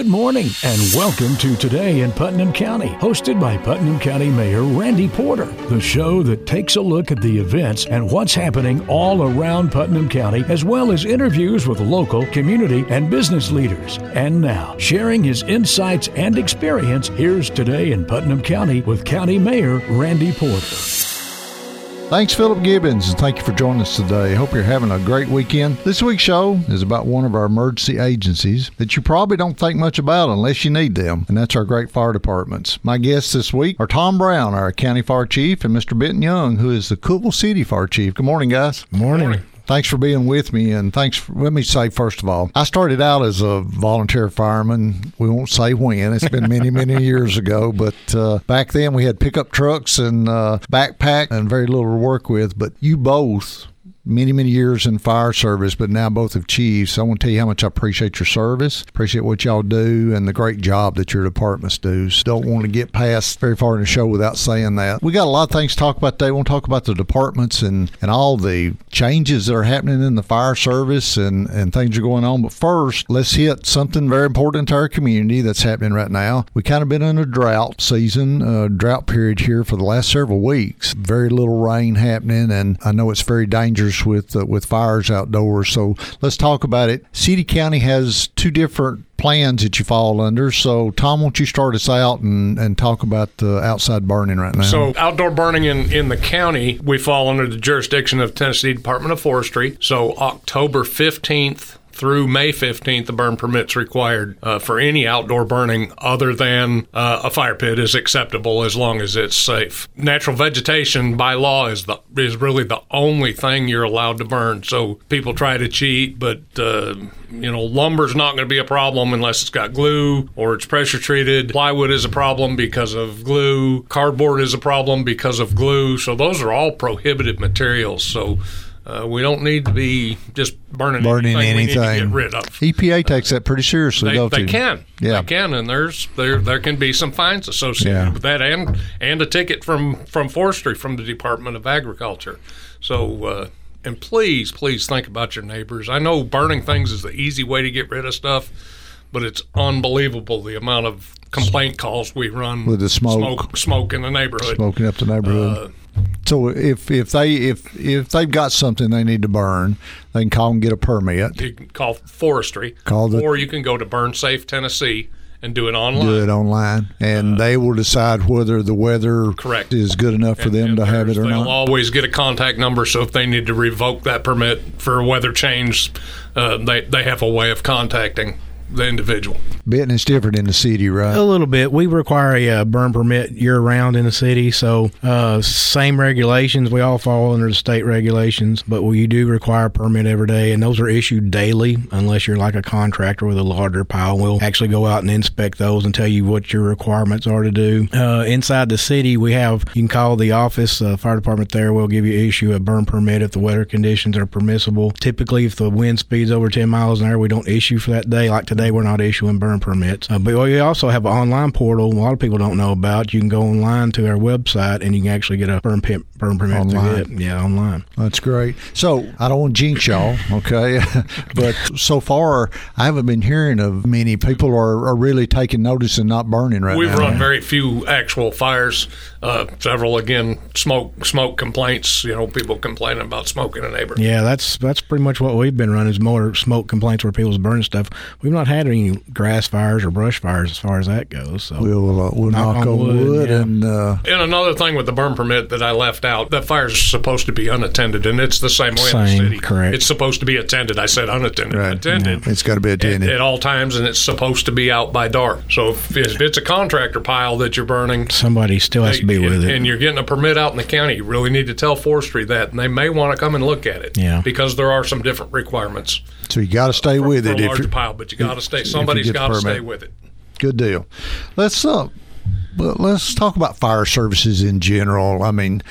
Good morning and welcome to Today in Putnam County, hosted by Putnam County Mayor Randy Porter, the show that takes a look at the events and what's happening all around Putnam County, as well as interviews with local, community, and business leaders. And now, sharing his insights and experience, here's Today in Putnam County with County Mayor Randy Porter. Thanks, Philip Gibbons, and thank you for joining us today. Hope you're having a great weekend. This week's show is about one of our emergency agencies that you probably don't think much about unless you need them, and that's our great fire departments. My guests this week are Tom Brown, our county fire chief, and Mr. Benton Young, who is the Cookeville City fire chief. Good morning, guys. Morning. Thanks for being with me, and thanks. For, let me say first of all, I started out as a volunteer fireman. We won't say when; it's been many, many years ago. But uh, back then, we had pickup trucks and uh, backpack, and very little to work with. But you both many, many years in fire service, but now both have chiefs. I want to tell you how much I appreciate your service, appreciate what y'all do, and the great job that your departments do. So don't want to get past very far in the show without saying that. We got a lot of things to talk about today. We want to talk about the departments and, and all the changes that are happening in the fire service and, and things are going on. But first, let's hit something very important to our community that's happening right now. We kind of been in a drought season, uh, drought period here for the last several weeks. Very little rain happening, and I know it's very dangerous with uh, with fires outdoors. So let's talk about it. City County has two different plans that you fall under. So, Tom, won't you start us out and, and talk about the outside burning right now? So, outdoor burning in, in the county, we fall under the jurisdiction of Tennessee Department of Forestry. So, October 15th through May 15th, the burn permit's required uh, for any outdoor burning other than uh, a fire pit is acceptable as long as it's safe. Natural vegetation by law is the is really the only thing you're allowed to burn. So people try to cheat, but uh, you know lumber's not going to be a problem unless it's got glue or it's pressure treated. Plywood is a problem because of glue. Cardboard is a problem because of glue. So those are all prohibited materials. So uh, we don't need to be just burning, burning anything. anything. We need to get rid of. EPA takes that pretty seriously, they, don't they can. Yeah. They can, and there's there there can be some fines associated Yeah. with that, and and a ticket from from forestry from the Department of Agriculture. So. Uh, and please, please think about your neighbors. I know burning things is the easy way to get rid of stuff, but it's unbelievable the amount of complaint calls we run With the smoke. smoke, smoke in the neighborhood. Smoking up the neighborhood. Uh, so if if they if if they've got something they need to burn, they can call and get a permit. you can call forestry, Call the- or you can go to Burn Safe Tennessee and do it online. Do it online, and they will decide whether the weather Uh, Correct. is good enough for And- them and to have it or they'll not. always get a contact number, so if they need to revoke that permit for a weather change, uh, they they have a way of contacting the individual. Benton is different in the city, right? A little bit. We require a uh, burn permit year round in the city, so uh, same regulations. We all fall under the state regulations, but we do require a permit every day, and those are issued daily unless you're like a contractor with a larger pile. We'll actually go out and inspect those and tell you what your requirements are to do. Uh, inside the city, we have you can call the office, uh, fire department there. We'll give you issue a burn permit if the weather conditions are permissible. Typically, if the wind speeds over 10 miles an hour, we don't issue for that day. Like today, we're not issuing burn permits. Uh, but we also have an online portal. A lot of people don't know about. You can go online to our website and you can actually get a burn, pit, burn permit Online. through it. Yeah, online. That's great. So I don't want to jinx y'all, okay? but so far, I haven't been hearing of many people are, are really taking notice and not burning right now. We've run very few actual fires. Uh, several again smoke smoke complaints. You know, people complaining about smoke in a neighborhood. Yeah, that's that's pretty much what we've been running is more smoke complaints where people's burning stuff. We've not had any grass fires or brush fires as far as that goes. So We'll uh, we'll knock, Knock on on wood, wood, yeah. and uh, And another thing with the burn permit that I left out, that fire's supposed to be unattended, and it's the same way in the city. correct. It's supposed to be attended. I said unattended. Right. Attended. it's got to be attended. at all times, and it's supposed to be out by dark. So if, if it's a contractor pile that you're burning, somebody still has to be with it. and you're getting a permit out in the county, you really need to tell forestry that, and they may want to come and look at it. Yeah. because there are some different requirements so you got to stay for, with for it a if larger you pile. But you got to stay. Somebody's got to stay with it. Good deal. Let's uh, well, let's talk about fire services in general. I mean,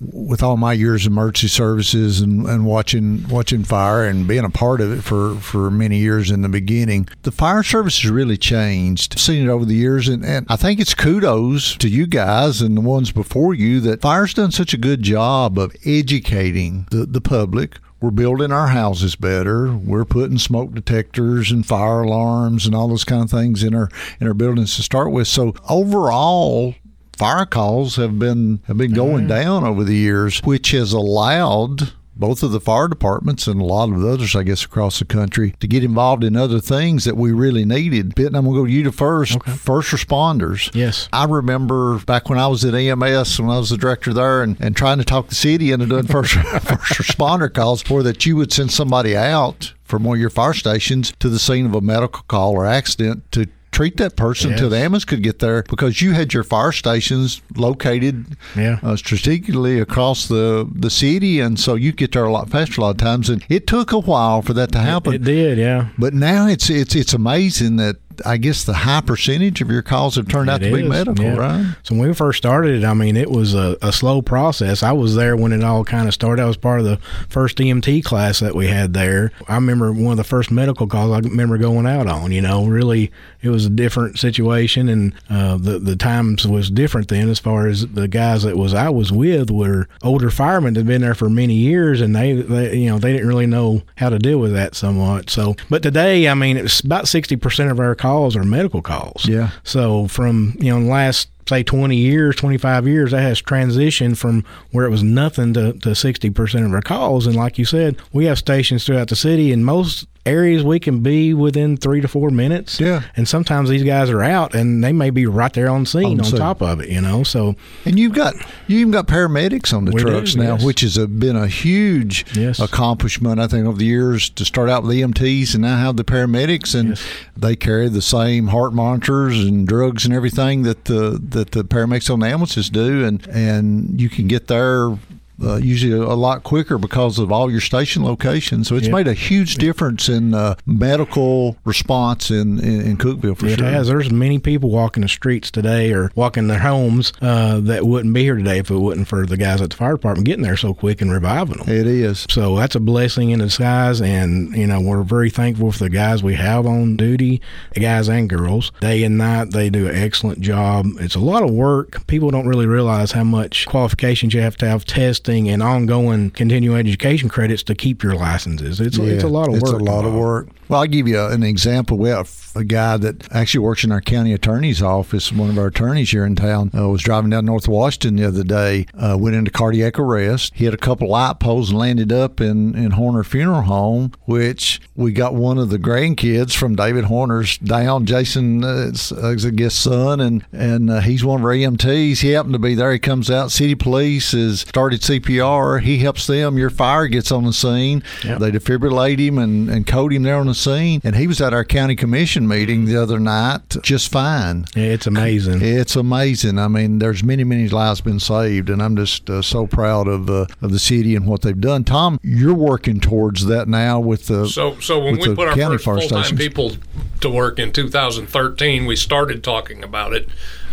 with all my years of emergency services and, and watching watching fire and being a part of it for, for many years in the beginning, the fire service has really changed. I've seen it over the years, and, and I think it's kudos to you guys and the ones before you that fire's done such a good job of educating the, the public we're building our houses better. We're putting smoke detectors and fire alarms and all those kind of things in our in our buildings to start with. So overall, fire calls have been have been going mm-hmm. down over the years, which has allowed both of the fire departments and a lot of others, I guess, across the country to get involved in other things that we really needed. Pitt, I'm going to go to you to first. Okay. First responders. Yes. I remember back when I was at EMS, when I was the director there, and, and trying to talk the city into doing first, first responder calls for that you would send somebody out from one of your fire stations to the scene of a medical call or accident to treat that person yes. until the ambulance could get there because you had your fire stations located yeah. uh, strategically across the, the city, and so you get there a lot faster a lot of times. And it took a while for that to happen. It, it did, yeah. But now it's it's it's amazing that I guess the high percentage of your calls have turned it out to is, be medical, yeah. right? So when we first started, it, I mean, it was a, a, slow process. I was there when it all kind of started. I was part of the first EMT class that we had there. I remember one of the first medical calls I remember going out on. You know, really, it was a different situation, and uh, the the times was different then. As far as the guys that was I was with were older firemen that had been there for many years, and they, they you know they didn't really know how to deal with that somewhat. So, but today, I mean, it's about sixty percent of our calls are medical calls. Yeah. So from you know last say 20 years, 25 years, that has transitioned from where it was nothing to, to 60% of our calls. And like you said, we have stations throughout the city, and most areas we can be within three to four minutes. Yeah. And sometimes these guys are out and they may be right there on scene on, on top of it, you know. So And you've got you even got paramedics on the trucks do, now, yes. which has a, been a huge yes. accomplishment I think over the years to start out with EMTs and now have the paramedics and yes. they carry the same heart monitors and drugs and everything that the that the paramedics on the ambulances do and and you can get there uh, usually a lot quicker because of all your station locations. So it's yep. made a huge difference in uh, medical response in, in, in Cookeville for it sure. It has. There's many people walking the streets today or walking their homes uh, that wouldn't be here today if it wasn't for the guys at the fire department getting there so quick and reviving them. It is. So that's a blessing in disguise. And, you know, we're very thankful for the guys we have on duty, the guys and girls. Day and night, they do an excellent job. It's a lot of work. People don't really realize how much qualifications you have to have tests testing and ongoing continuing education credits to keep your licenses. It's, yeah, it's a lot of work. It's a lot of work. Well, I'll give you an example. We have a guy that actually works in our county attorney's office. One of our attorneys here in town uh, was driving down North Washington the other day, uh, went into cardiac arrest. He had a couple light poles and landed up in, in Horner Funeral Home, which we got one of the grandkids from David Horner's down, Jason, uh, I guess, son, and, and uh, he's one of our EMTs. He happened to be there. He comes out. City police has started CPR. He helps them. Your fire gets on the scene. Yep. They defibrillate him and, and code him there on the scene. And he was at our county commission meeting the other night just fine. Yeah, it's amazing. It's amazing. I mean, there's many, many lives been saved, and I'm just uh, so proud of uh, of the city and what they've done. Tom, you're working towards that now with the so so when we put our first full time people to work in 2013, we started talking about it.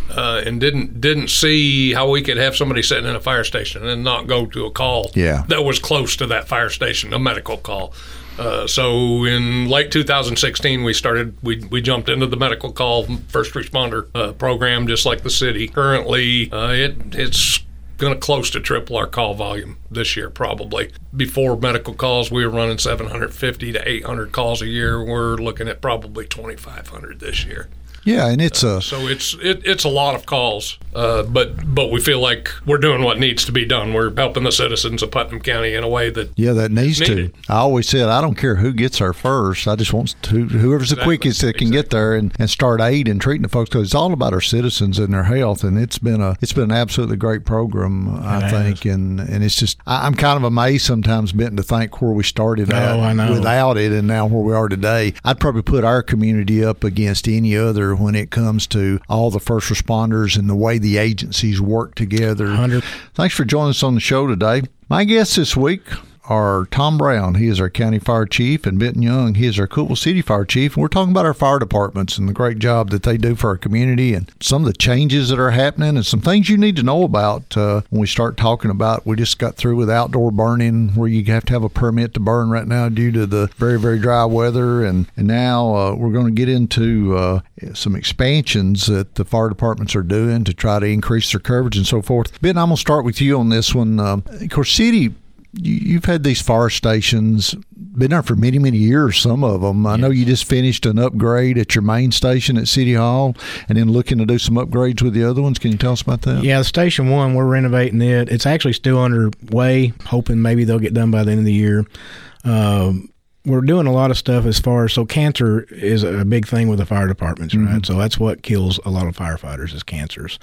Uh, and didn't didn't see how we could have somebody sitting in a fire station and not go to a call yeah. that was close to that fire station, a medical call. Uh, so in late 2016, we started. We, we jumped into the medical call first responder uh, program, just like the city. Currently, uh, it it's going to close to triple our call volume this year, probably. Before medical calls, we were running 750 to 800 calls a year. We're looking at probably 2,500 this year. Yeah, and it's a so it's it, it's a lot of calls, uh, but but we feel like we're doing what needs to be done. We're helping the citizens of Putnam County in a way that yeah that needs needed. to. I always said I don't care who gets there first. I just want to whoever's the exactly. quickest that can exactly. get there and, and start aid and treating the folks because it's all about our citizens and their health. And it's been a it's been an absolutely great program, I think. And and it's just I, am kind of amazed sometimes, Benton, to think where we started oh, out without it and now where we are today. I'd probably put our community up against any other when it comes to all the first responders and the way the agencies work together. 100. Thanks for joining us on the show today. My guest this week are Tom Brown. He is our county fire chief, and Benton Young. He is our Cookeville City fire chief. And we're talking about our fire departments and the great job that they do for our community, and some of the changes that are happening, and some things you need to know about uh, when we start talking about. We just got through with outdoor burning, where you have to have a permit to burn right now due to the very very dry weather, and and now uh, we're going to get into uh, some expansions that the fire departments are doing to try to increase their coverage and so forth. Ben, I'm going to start with you on this one. Um, of course, City you've had these fire stations been there for many many years some of them i know you just finished an upgrade at your main station at city hall and then looking to do some upgrades with the other ones. Can you tell us about that? Yeah station one we're renovating it. It's actually still underway hoping maybe they'll get done by the end of the year. Um, we're doing a lot of stuff as far as so cancer is a big thing with the fire departments, right? Mm-hmm. So that's what kills a lot of firefighters is cancers.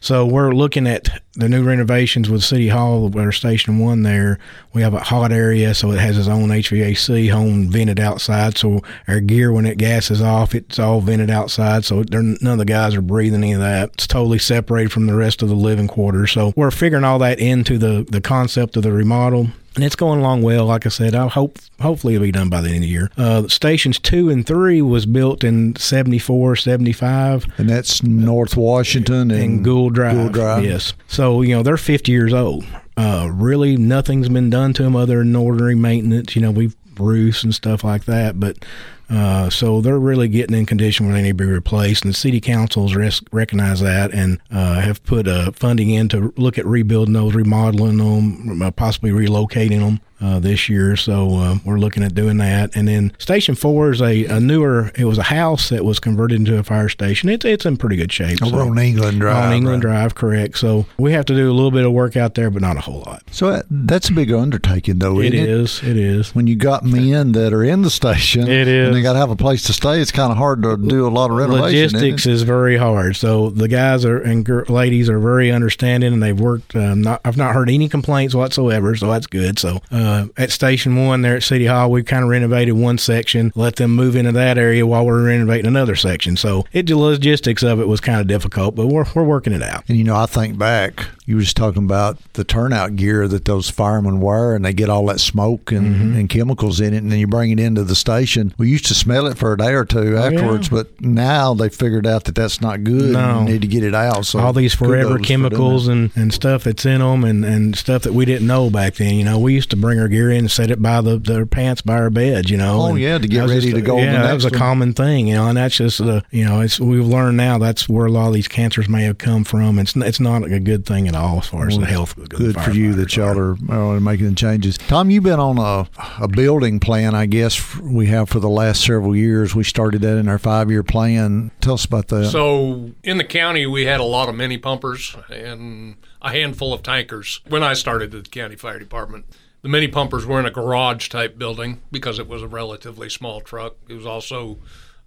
So we're looking at the new renovations with City Hall, our Station One. There, we have a hot area, so it has its own HVAC, home vented outside. So our gear, when it gases off, it's all vented outside. So none of the guys are breathing any of that. It's totally separated from the rest of the living quarters. So we're figuring all that into the the concept of the remodel and it's going along well. Like I said, I hope hopefully it'll be done by the end of the year. Uh, stations two and three was built in 74, 75. and that's North Washington and, and Gould Drive. Gould Drive. Yes, so you know they're fifty years old. Uh, really, nothing's been done to them other than ordinary maintenance. You know, we've roofs and stuff like that, but uh, so they're really getting in condition where they need to be replaced, and the city councils res- recognize that and uh, have put uh, funding in to look at rebuilding those, remodeling them, uh, possibly relocating them uh, this year. So uh, we're looking at doing that. And then Station Four is a, a, newer. It was a house that was converted into a fire station. It's it's in pretty good shape. Over so, on England Drive. On England right. Drive, correct. So we have to do a little bit of work out there, but not a whole lot. So uh, that's a big undertaking, though. It is. It? it is. When you got men that are in the station, it is. And they got to have a place to stay. It's kind of hard to do a lot of renovation. Logistics is very hard. So the guys are and ladies are very understanding, and they've worked. Um, not, I've not heard any complaints whatsoever, so that's good. So uh, at Station one there at City Hall, we've kind of renovated one section, let them move into that area while we're renovating another section. So it, the logistics of it was kind of difficult, but we're, we're working it out. And you know, I think back, you were just talking about the turnout gear that those firemen wear, and they get all that smoke and, mm-hmm. and chemicals in it, and then you bring it into the station. We used to smell it for a day or two afterwards, oh, yeah. but now they figured out that that's not good. No. you need to get it out. So all these forever chemicals for and, and stuff that's in them, and, and stuff that we didn't know back then. You know, we used to bring our gear in and set it by the their pants by our bed. You know. Oh and yeah, to get ready just, to go. Yeah, that was a one. common thing. You know, and that's just the you know it's we've learned now that's where a lot of these cancers may have come from. It's it's not a good thing at all as far as well, the health. Good, good for you that y'all are, uh, are making the changes. Tom, you've been on a a building plan. I guess we have for the last several years. We started that in our five year plan. Tell us about that. So in the county, we had a lot of mini pumpers and a handful of tankers when I started at the county fire department. The mini pumpers were in a garage type building because it was a relatively small truck. It was also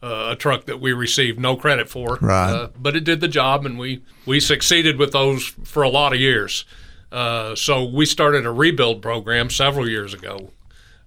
uh, a truck that we received no credit for, right? Uh, but it did the job, and we we succeeded with those for a lot of years. Uh, so we started a rebuild program several years ago,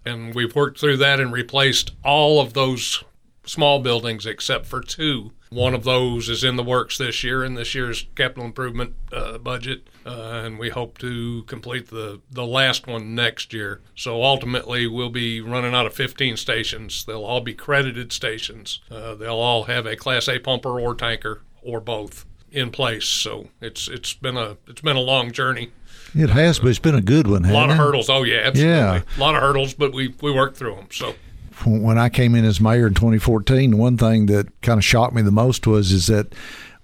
and we've worked through that and replaced all of those small buildings except for two one of those is in the works this year in this year's capital improvement uh, budget, uh, and we hope to complete the, the last one next year. So ultimately, we'll be running out of 15 stations. They'll all be credited stations. Uh, they'll all have a Class A pumper or tanker or both in place. So it's it's been a it's been a long journey. It has, but it's been a good one. A lot of it? hurdles. Oh yeah, absolutely. Yeah. A lot of hurdles, but we we worked through them. So when I came in as mayor in 2014, one thing that kind of shocked me the most was is that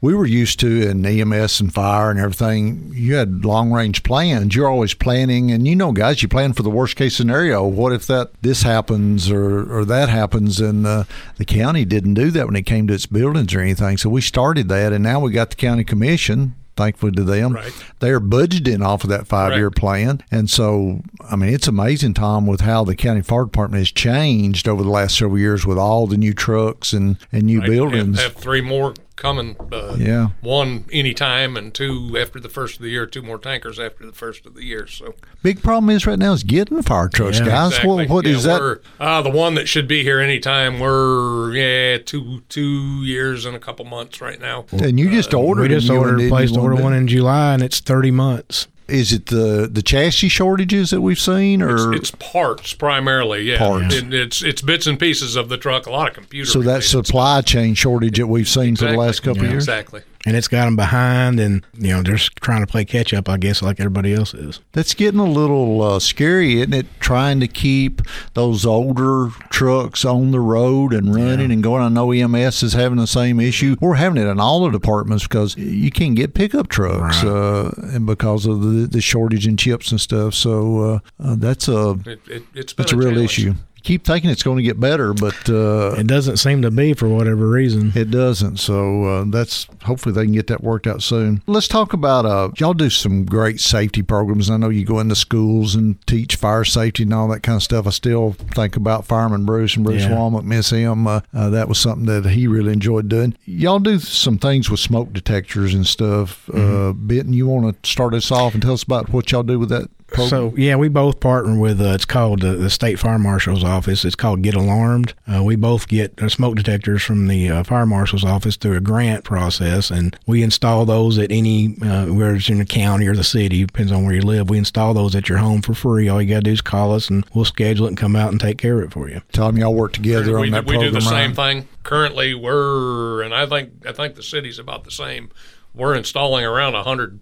we were used to in EMS and fire and everything. You had long range plans. You're always planning, and you know, guys, you plan for the worst case scenario. What if that this happens or or that happens? And uh, the county didn't do that when it came to its buildings or anything. So we started that, and now we got the county commission thankfully to them. Right. They are budgeting off of that five year plan. And so, I mean, it's amazing, Tom, with how the county fire department has changed over the last several years with all the new trucks and, and new right. buildings. Have, have three more coming. Uh, yeah, one anytime, and two after the first of the year. Two more tankers after the first of the year. So big problem is right now is getting fire trucks, yeah, guys. Exactly. What, what yeah, is that? Uh, the one that should be here anytime. We're yeah two two years and a couple months right now. And you just uh, ordered. We just ordered placed order one in July, and it's thirty months. Is it the the chassis shortages that we've seen, or It's parts primarily, yeah. Parts. It, it's it's bits and pieces of the truck. A lot of computer. so that related supply chain shortage that we've seen for the last couple Yeah, of years? Exactly. And it's got them behind, and you know they're just trying to play catch up, I guess, like everybody else is. That's getting a little uh, scary, isn't it? Trying to keep those older trucks on the road and running and going. I know EMS is having the same issue. We're having it in all the departments because you can't get pickup trucks, uh, and because of the, the shortage in chips and stuff. So uh, uh, that's a It, it, it's been that's a real issue. Keep thinking it's going to get better, but uh, It doesn't seem to be for whatever reason. It doesn't. So uh, that's hopefully they can get that worked out soon. Let's talk about uh, y'all do some great safety programs. I know you go into schools and teach fire safety and all that kind of stuff. I still think about Fireman Bruce and Bruce Yeah. Womack, miss him. Uh, uh, that was something that he really enjoyed doing. Y'all do some things with smoke detectors and stuff. Uh, Benton, you want to start us off and tell us about what y'all do with that program? So yeah, we both partner with. Uh, it's called uh, the state fire marshal's office. It's called Get Alarmed. Uh, we both get uh, smoke detectors from the uh, fire marshal's office through a grant process, and we install those at any uh, where it's in the county or the city, depends on where you live. We install those at your home for free. All you got to do is call us, and we'll schedule it and come out and take care of it for you. Tell them y'all work together we, on that we program. do the same right? thing. Currently, we're and I think I think the city's about the same. We're installing around a hundred,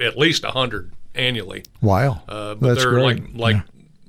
at least a hundred annually. Wow, Uh, but that's they're great. like like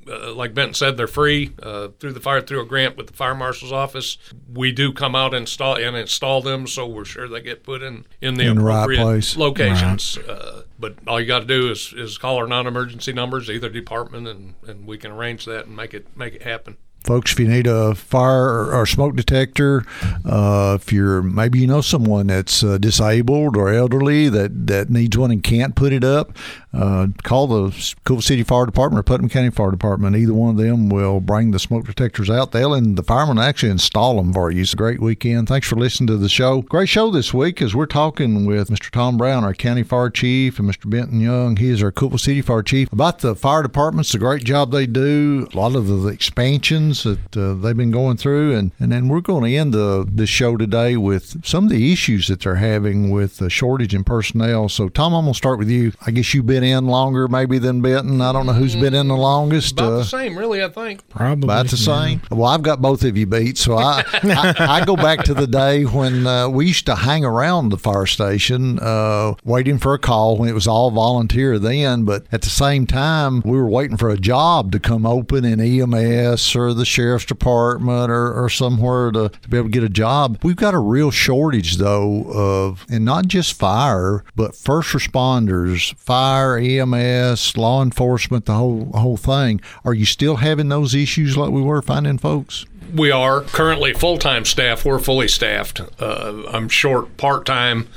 uh, like Benton said, they're free uh, through the fire through a grant with the fire marshal's office. We do come out and install and install them, so we're sure they get put in in the In the right appropriate place. locations. Uh, but all you got to do is, is call our non-emergency numbers, either department, and, and we can arrange that and make it make it happen. folks if you need a fire or, or smoke detector uh, if you're maybe you know someone that's uh, disabled or elderly that, that needs one and can't put it up uh, call the Cool City Fire Department or Putnam County Fire Department. Either one of them will bring the smoke detectors out. They'll and the firemen actually install them for you. It's a great weekend. Thanks for listening to the show. Great show this week as we're talking with Mr. Tom Brown, our county fire chief, and Mr. Benton Young. He is our Cool City Fire chief. About the fire departments, the great job they do, a lot of the expansions that uh, they've been going through, and and then we're going to end the the show today with some of the issues that they're having with the shortage in personnel. So Tom, I'm going to start with you. I guess you've been in longer maybe than Benton. I don't know who's been in the longest. About uh, the same, really. I think. Probably about the yeah. same. Well, I've got both of you beat. So I, I, I go back to the day when uh, we used to hang around the fire station uh, waiting for a call when it was all volunteer then. But at the same time, we were waiting for a job to come open in EMS or the sheriff's department or, or somewhere to, to be able to get a job. We've got a real shortage, though, of, and not just fire, but first responders, fire, EMS, law enforcement, the whole whole thing. Are you still having those issues like we were finding folks? We are currently full time staff. We're fully staffed. Uh, I'm short part time,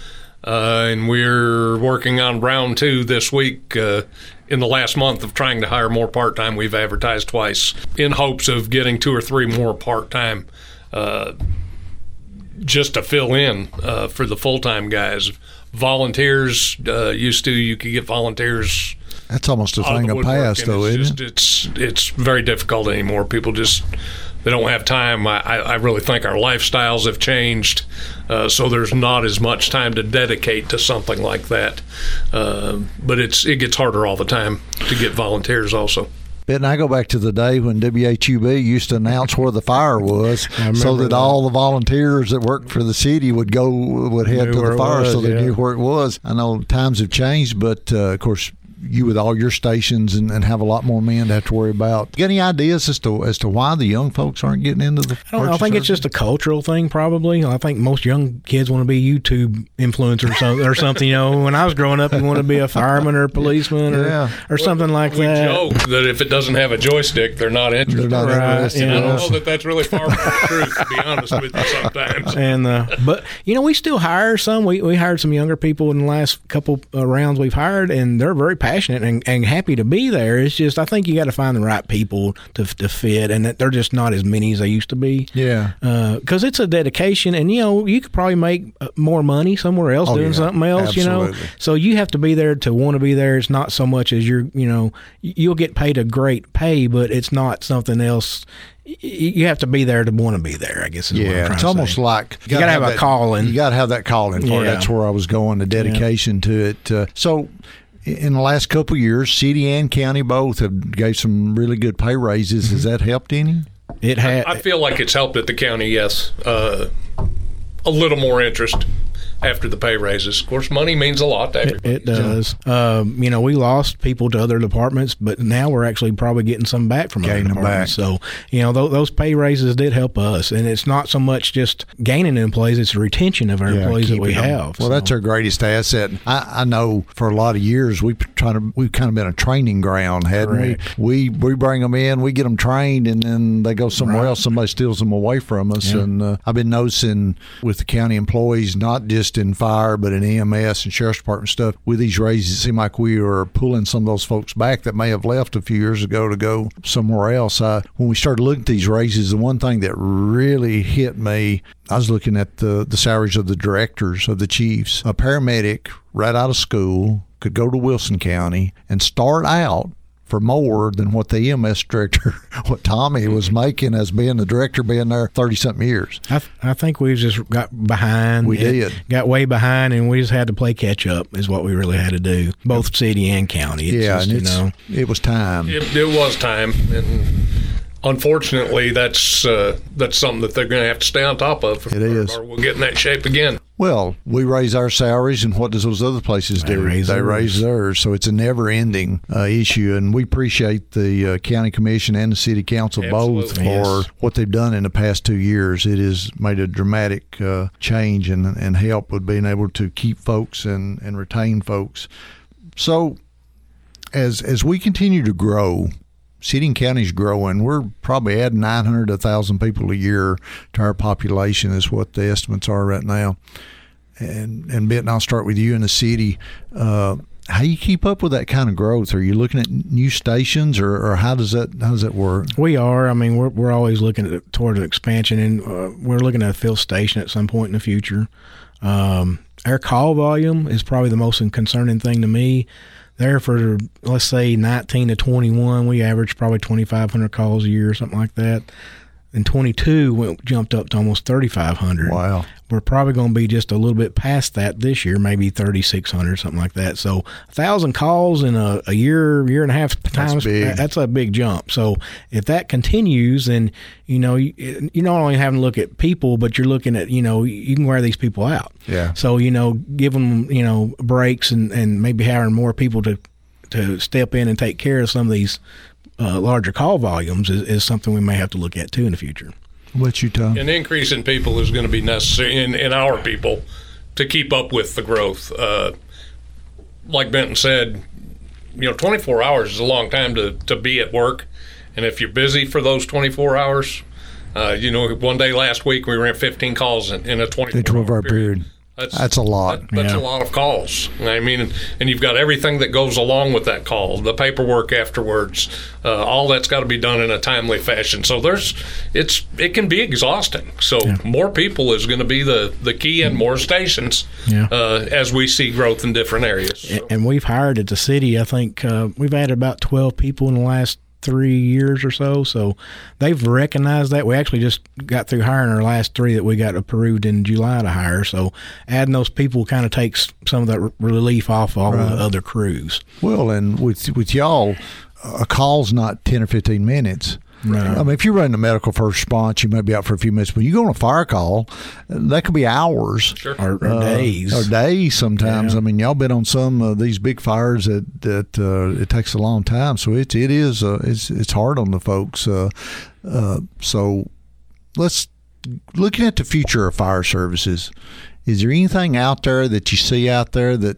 uh, and we're working on round two this week. Uh, in the last month of trying to hire more part time, we've advertised twice in hopes of getting two or three more part time. Uh, just to fill in uh, for the full time guys. Volunteers uh, used to you could get volunteers That's almost a thing of past, though, it's isn't just, it? It's it's very difficult anymore. People just they don't have time. I, I I really think our lifestyles have changed, uh, so there's not as much time to dedicate to something like that. Uh, but it's it gets harder all the time to get volunteers also. But I go back to the day when WHUB used to announce where the fire was, so that, that. all the volunteers that worked for the city would go would head to the fire, was, so they yeah. knew where it was. I know times have changed, but uh, of course. You with all your stations and, and have a lot more men to have to worry about. Got any ideas as to as to why the young folks aren't getting into the? I don't know. I first think it's just a cultural thing, probably. I think most young kids want to be YouTube influencers or something. Or something. You know, when I was growing up, you want to be a fireman or a policeman or, Yeah. or something like We that. joke that if it doesn't have a joystick, they're not interested. They're not Right, interested. yeah. I don't know that that's really far from the truth, to be honest with you. Sometimes. And uh, but you know, we still hire some. We we hired some younger people in the last couple uh, rounds we've hired, and they're very passionate and, and happy to be there. It's just I think you got to find the right people to to fit, and that they're just not as many as they used to be. Yeah. because it's a dedication, and you know you could probably make uh, more money somewhere else Oh, doing yeah. something else. You know, so you have to be there to want to be there. It's not so much as you're, you know, you'll get paid a great pay, but it's not something else. You have to be there to want to be there. I guess. Is what I'm Yeah, it's to almost say. like You gotta have a that- calling. You got to have that calling for. Yeah. That's where I was going. The dedication to it. Uh, so, in the last couple of years, city and county both have gave some really good pay raises. Has that helped any? It had. I feel like it's helped at the county. Yes, uh, a little more interest after the pay raises. Of course, money means a lot to everybody. It does. Um, you know, we lost people to other departments, but now we're actually probably getting some back from Gaining other them departments. back. So, you know, th- those pay raises did help us, and it's not so much just gaining employees; it's the retention of our employees that we them. have. Well, So- that's our greatest asset. I, I know for a lot of years we've trying to we've kind of been a training ground, hadn't Correct. we? We we bring them in, we get them trained, and then they go somewhere else. Somebody steals them away from us. Yeah. And uh, I've been noticing with the county employees, not just in fire, but in EMS and sheriff's department stuff. With these raises, it seems like we are pulling some of those folks back that may have left a few years ago to go somewhere else. I, when we started looking at these raises, the one thing that really hit me I was looking at the, the salaries of the directors of the chiefs. A paramedic right out of school could go to Wilson County and start out for more than what the EMS director, what Tommy was making as being the director, being there 30 something years. I, th- I think we just got behind. We It did. got way behind, and we just had to play catch up. Is what we really had to do, both city and county. It's yeah, just, and you know, it was time. It, it was time, and unfortunately, that's uh, that's something that they're going to have to stay on top of. It is. or we'll get in that shape again. Well, we raise our salaries, and what does those other places do? raise they raise theirs. So it's a never-ending uh, issue, and we appreciate the uh, county commission and the city council both for Yes. what they've done in the past two years. It has made a dramatic uh, change and and help with being able to keep folks and and retain folks. So as as we continue to grow. And county's growing. We're probably adding 900 to 1,000 people a year to our population, is what the estimates are right now and and Benton, I'll start with you in the city. Uh, how you keep up with that kind of growth? Are you looking at new stations, or, or how does that how does that work? We are. I mean, we're we're always looking at towards expansion, and uh, we're looking at a fill station at some point in the future. Um, our call volume is probably the most concerning thing to me. There for let's say 19 to 21, we average probably 2,500 calls a year, or something like that. In 22, went jumped up to almost 3,500. Wow. We're probably going to be just a little bit past that this year, maybe 3,600, something like that. So, a thousand calls in a, a year, year and a half times, big. that's a big jump. So, if that continues, then you know you, you're not only having to look at people, but you're looking at you know you can wear these people out. Yeah. So you know, give them you know breaks and and maybe hiring more people to to step in and take care of some of these uh, larger call volumes is, is something we may have to look at too in the future. What you Tom? An increase in people is going to be necessary in, in our people to keep up with the growth. Uh, like Benton said, you know, 24 hours is a long time to, to be at work. And if you're busy for those 24 hours, uh, you know, one day last week we ran 15 calls in, in a 24 A 12 hour period. That's a lot. that- that's Yeah. a lot of calls. I mean, and you've got everything that goes along with that call, the paperwork afterwards, uh, all that's got to be done in a timely fashion. So there's, it's, it can be exhausting. So more people is going to be the the key, and more stations Yeah. uh, as we see growth in different areas. A- And we've hired at the city. I think uh, we've added about twelve people in the last three years or so. So they've recognized that. We actually just got through hiring our last three that we got approved in July to hire. So adding those people kind of takes some of that relief off all the other crews. Well, and with with y'all, a call's not ten or fifteen minutes. No. I mean, if you're running a medical first response, you might be out for a few minutes, but you go on a fire call, that could be hours. Sure. Or, or uh, days. or days sometimes. Yeah. I mean, y'all been on some of these big fires that that uh, it takes a long time, so it it is uh, it's it's hard on the folks. Uh, uh, so let's looking at the future of fire services. Is there anything out there that you see out there that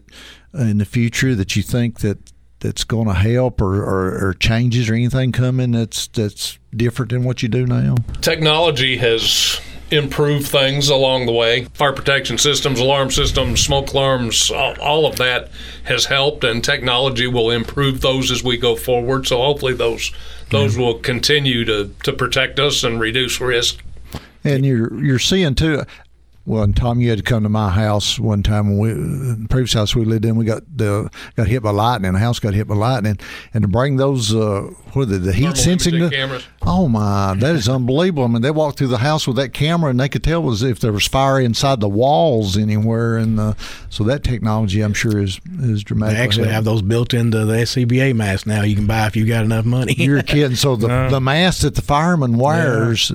uh, in the future that you think that that's going to help or, or, or changes or anything coming that's that's different than what you do now? technology has improved things along the way. Fire protection systems, alarm systems, smoke alarms, all, all of that has helped, and technology will improve those as we go forward. So hopefully those those mm-hmm. will continue to, to protect us and reduce risk. And you're you're seeing too. Well, and Tom, you had to come to my house one time when we, the previous house we lived in, we got the got hit by lightning. The house got hit by lightning, and to bring those, uh, what are they, the heat Thermal sensing the- cameras. Oh my, that is unbelievable! I mean, they walked through the house with that camera, and they could tell was if there was fire inside the walls anywhere, and uh, so that technology, I'm sure, is is dramatic. They dramatically. actually have those built into the SCBA mask now. You can buy if you got enough money. You're kidding. So the No. the mask that the fireman wears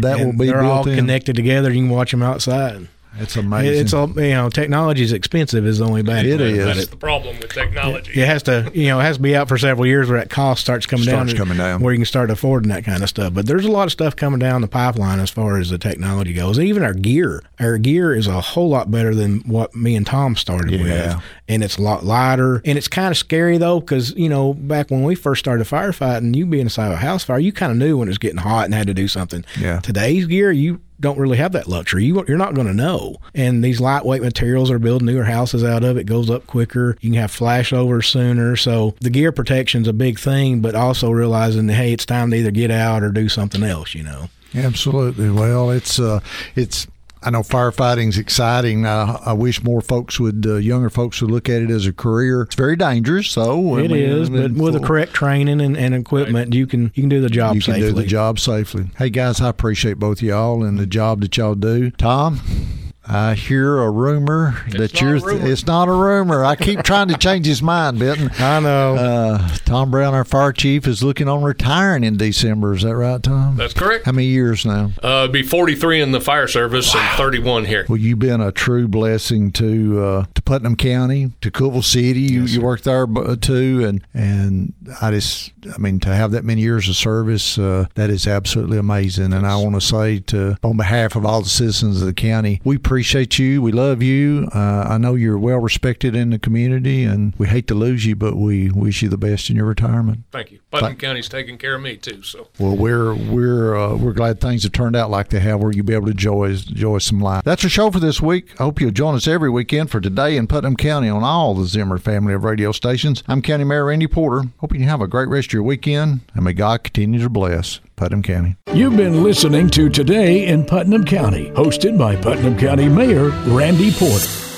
that will be they're built all in. connected together. You can watch them outside. It's amazing. It's all you know. Technology is expensive. Is the only bad It part is. about That's the problem with technology. It has to, you know, it has to be out for several years where that cost starts coming down. Starts coming down. Where you can start affording that kind of stuff. But there's a lot of stuff coming down the pipeline as far as the technology goes. And even our gear. Our gear is a whole lot better than what me and Tom started Yeah. with. And it's a lot lighter. And it's kind of scary, though, because, you know, back when we first started firefighting, you being inside of a house fire, you kind of knew when it was getting hot and had to do something. Yeah. Today's gear, you don't really have that luxury. You, you're not going to know. And these lightweight materials are building newer houses out of it. Goes up quicker. You can have flashovers sooner. So the gear protection's a big thing, but also realizing, that hey, it's time to either get out or do something else. You know. Absolutely. Well, it's uh, it's. I know firefighting's exciting. I, I wish more folks would, uh, younger folks would look at it as a career. It's very dangerous, though. I mean, is, but with the correct training and, and equipment, you can you can do the job you can safely. do the job safely. Hey guys, I appreciate both of y'all and the job that y'all do. Tom, I hear a rumor that you're. rumor. It's not a rumor. I keep trying to change his mind, Benton. I know. Uh, Tom Brown, our fire chief, is looking on retiring in December. Is that right, Tom? That's correct. How many years now? Uh, be 43 in the fire service and 31 here. Well, you've been a true blessing to uh, to Putnam County, to Cookeville City. You, you worked there uh, too, and and I just, I mean, to have that many years of service, uh, that is absolutely amazing. And I want to say to, on behalf of all the citizens of the county, we appreciate you. We love you. Uh, I know you're well respected in the community, and we hate to lose you, but we wish you the best in your retirement. Thank you. Putnam Thank- County's taking care of me too. So Well, we're we're uh, we're glad things have turned out like they have, where you'll be able to enjoy enjoy some life. That's our show for this week. I hope you'll join us every weekend for today in Putnam County on all the Zimmer family of radio stations. I'm County Mayor Randy Porter. Hoping you have a great rest of your weekend, and may God continue to bless Putnam County. You've been listening to Today in Putnam County, hosted by Putnam County Mayor Randy Porter.